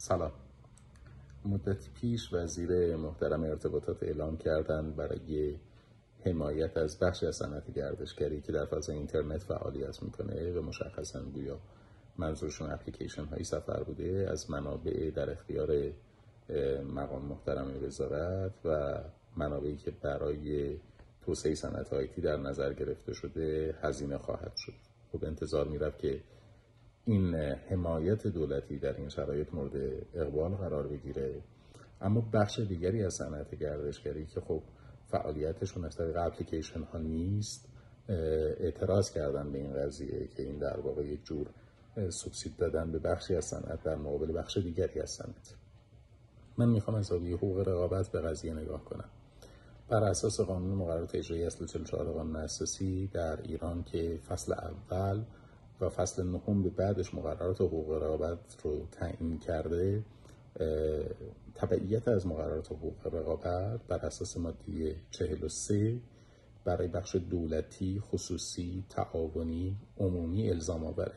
سلام. مدت پیش وزیر محترم ارتباطات اعلام کردند برای حمایت از بخشی از صنعت گردشگری که در فضای اینترنت فعالیت می‌کنه و مشخصا گویا منظورشون اپلیکیشن های سفر بوده از منابع در اختیار مقام محترم وزارت و منابعی که برای توسعه صنعت آیتی در نظر گرفته شده هزینه خواهد شد. خب انتظار می‌رفت که این حمایت دولتی در این شرایط مورد اقبال قرار بگیره. اما بخش دیگری از صنعت گردشگری که خب فعالیتشون از طریق اپلیکیشن ها نیست اعتراض کردن به این قضیه که این در واقع یک جور سوبسید دادن به بخشی از صنعت در مقابل بخش دیگری از صنعت. من می‌خوام از زاویه حقوق رقابت به قضیه نگاه کنم. بر اساس قانون مقررات اجرایی اصل 44 قانون اساسی در ایران که فصل اول و فصل نهم به بعدش مقررات حقوق رقابت رو تعیین کرده تبعیت از مقررات حقوق رقابت بر اساس ماده 43 برای بخش دولتی، خصوصی، تعاونی، عمومی الزام آوره.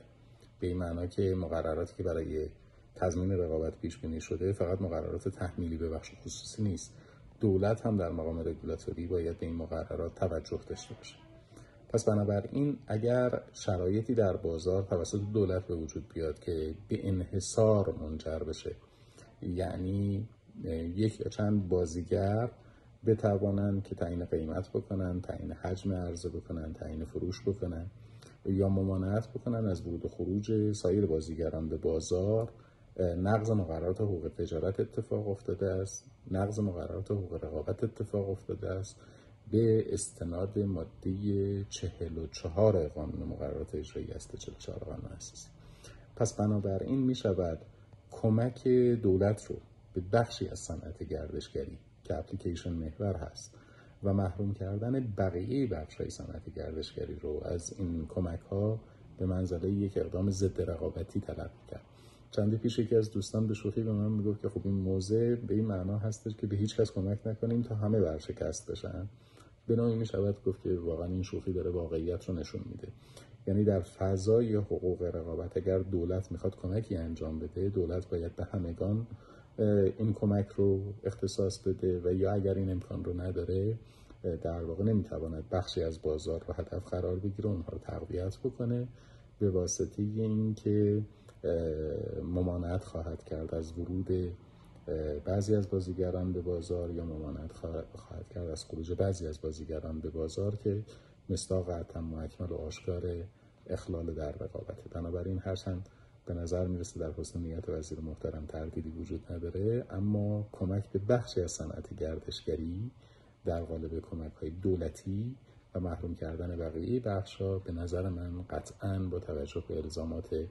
به این معنا که مقرراتی که برای تضمین رقابت پیش بینی شده فقط مقررات تحمیلی به بخش خصوصی نیست. دولت هم در مقام رگولاتوری باید به این مقررات توجه داشته باشه. پس بنابراین اگر شرایطی در بازار توسط دولت به وجود بیاد که به انحصار منجر بشه یعنی یک چند بازیگر بتوانند که تعیین قیمت بکنن تعیین حجم عرضه بکنن تعیین فروش بکنن یا ممانعت بکنن از ورود و خروج سایر بازیگران به بازار نقض مقررات حقوق تجارت اتفاق افتاده است نقض مقررات حقوق رقابت اتفاق افتاده است. به استناد ماده 44 قانون مقررات اجرایی است 44 قانون اساسی. پس بنابراین می شود کمک دولت رو به بخشی از صنعت گردشگری که اپلیکیشن محور هست و محروم کردن بقیه بخش های صنعت گردشگری رو از این کمک ها به منزله یک اقدام ضد رقابتی طلب کرد. چندی پیش یکی از دوستان به شوخی به من می‌گفت که خب این موضع به این معنا هستش که به هیچ کس کمک نکنیم تا همه ورشکست بشن. به نوعی می شود گفت که واقعا این شوخی داره واقعیت رو نشون میده. یعنی در فضای حقوق رقابت اگر دولت می‌خواد کمکی انجام بده دولت باید به همگان این کمک رو اختصاص بده و یا اگر این امکان رو نداره در واقع نمی‌تواند بخشی از بازار رو هدف قرار بگیره اونها رو تقویت بکنه. به واسطه اینکه ممانعت خواهد کرد از ورود بعضی از بازیگران به بازار یا ممانعت خواهد کرد از خروج بعضی از بازیگران به بازار که مستاق تم و اکمل و آشکار اخلال در رقابت بنابراین هرچند به نظر می‌رسه در حسن نیت وزیر محترم تردیدی وجود نداره اما کمک به بخشی از صنعت گردشگری در قالب کمک های دولتی و محروم کردن بقیه بخش ها به نظر من قطعا با توجه به الزامات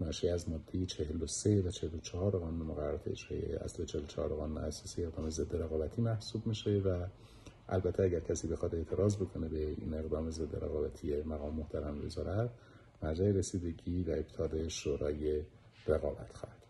ناشی از ماده 43 و 44 قانون مقررات اجرایی اصل 44 قانون اساسی اقدام ضد رقابتی محسوب میشه و البته اگر کسی بخواد اعتراض بکنه به این اقدام ضد رقابتی مقام محترم وزارت مرجع رسیدگی و ابطال شورای رقابت خواهد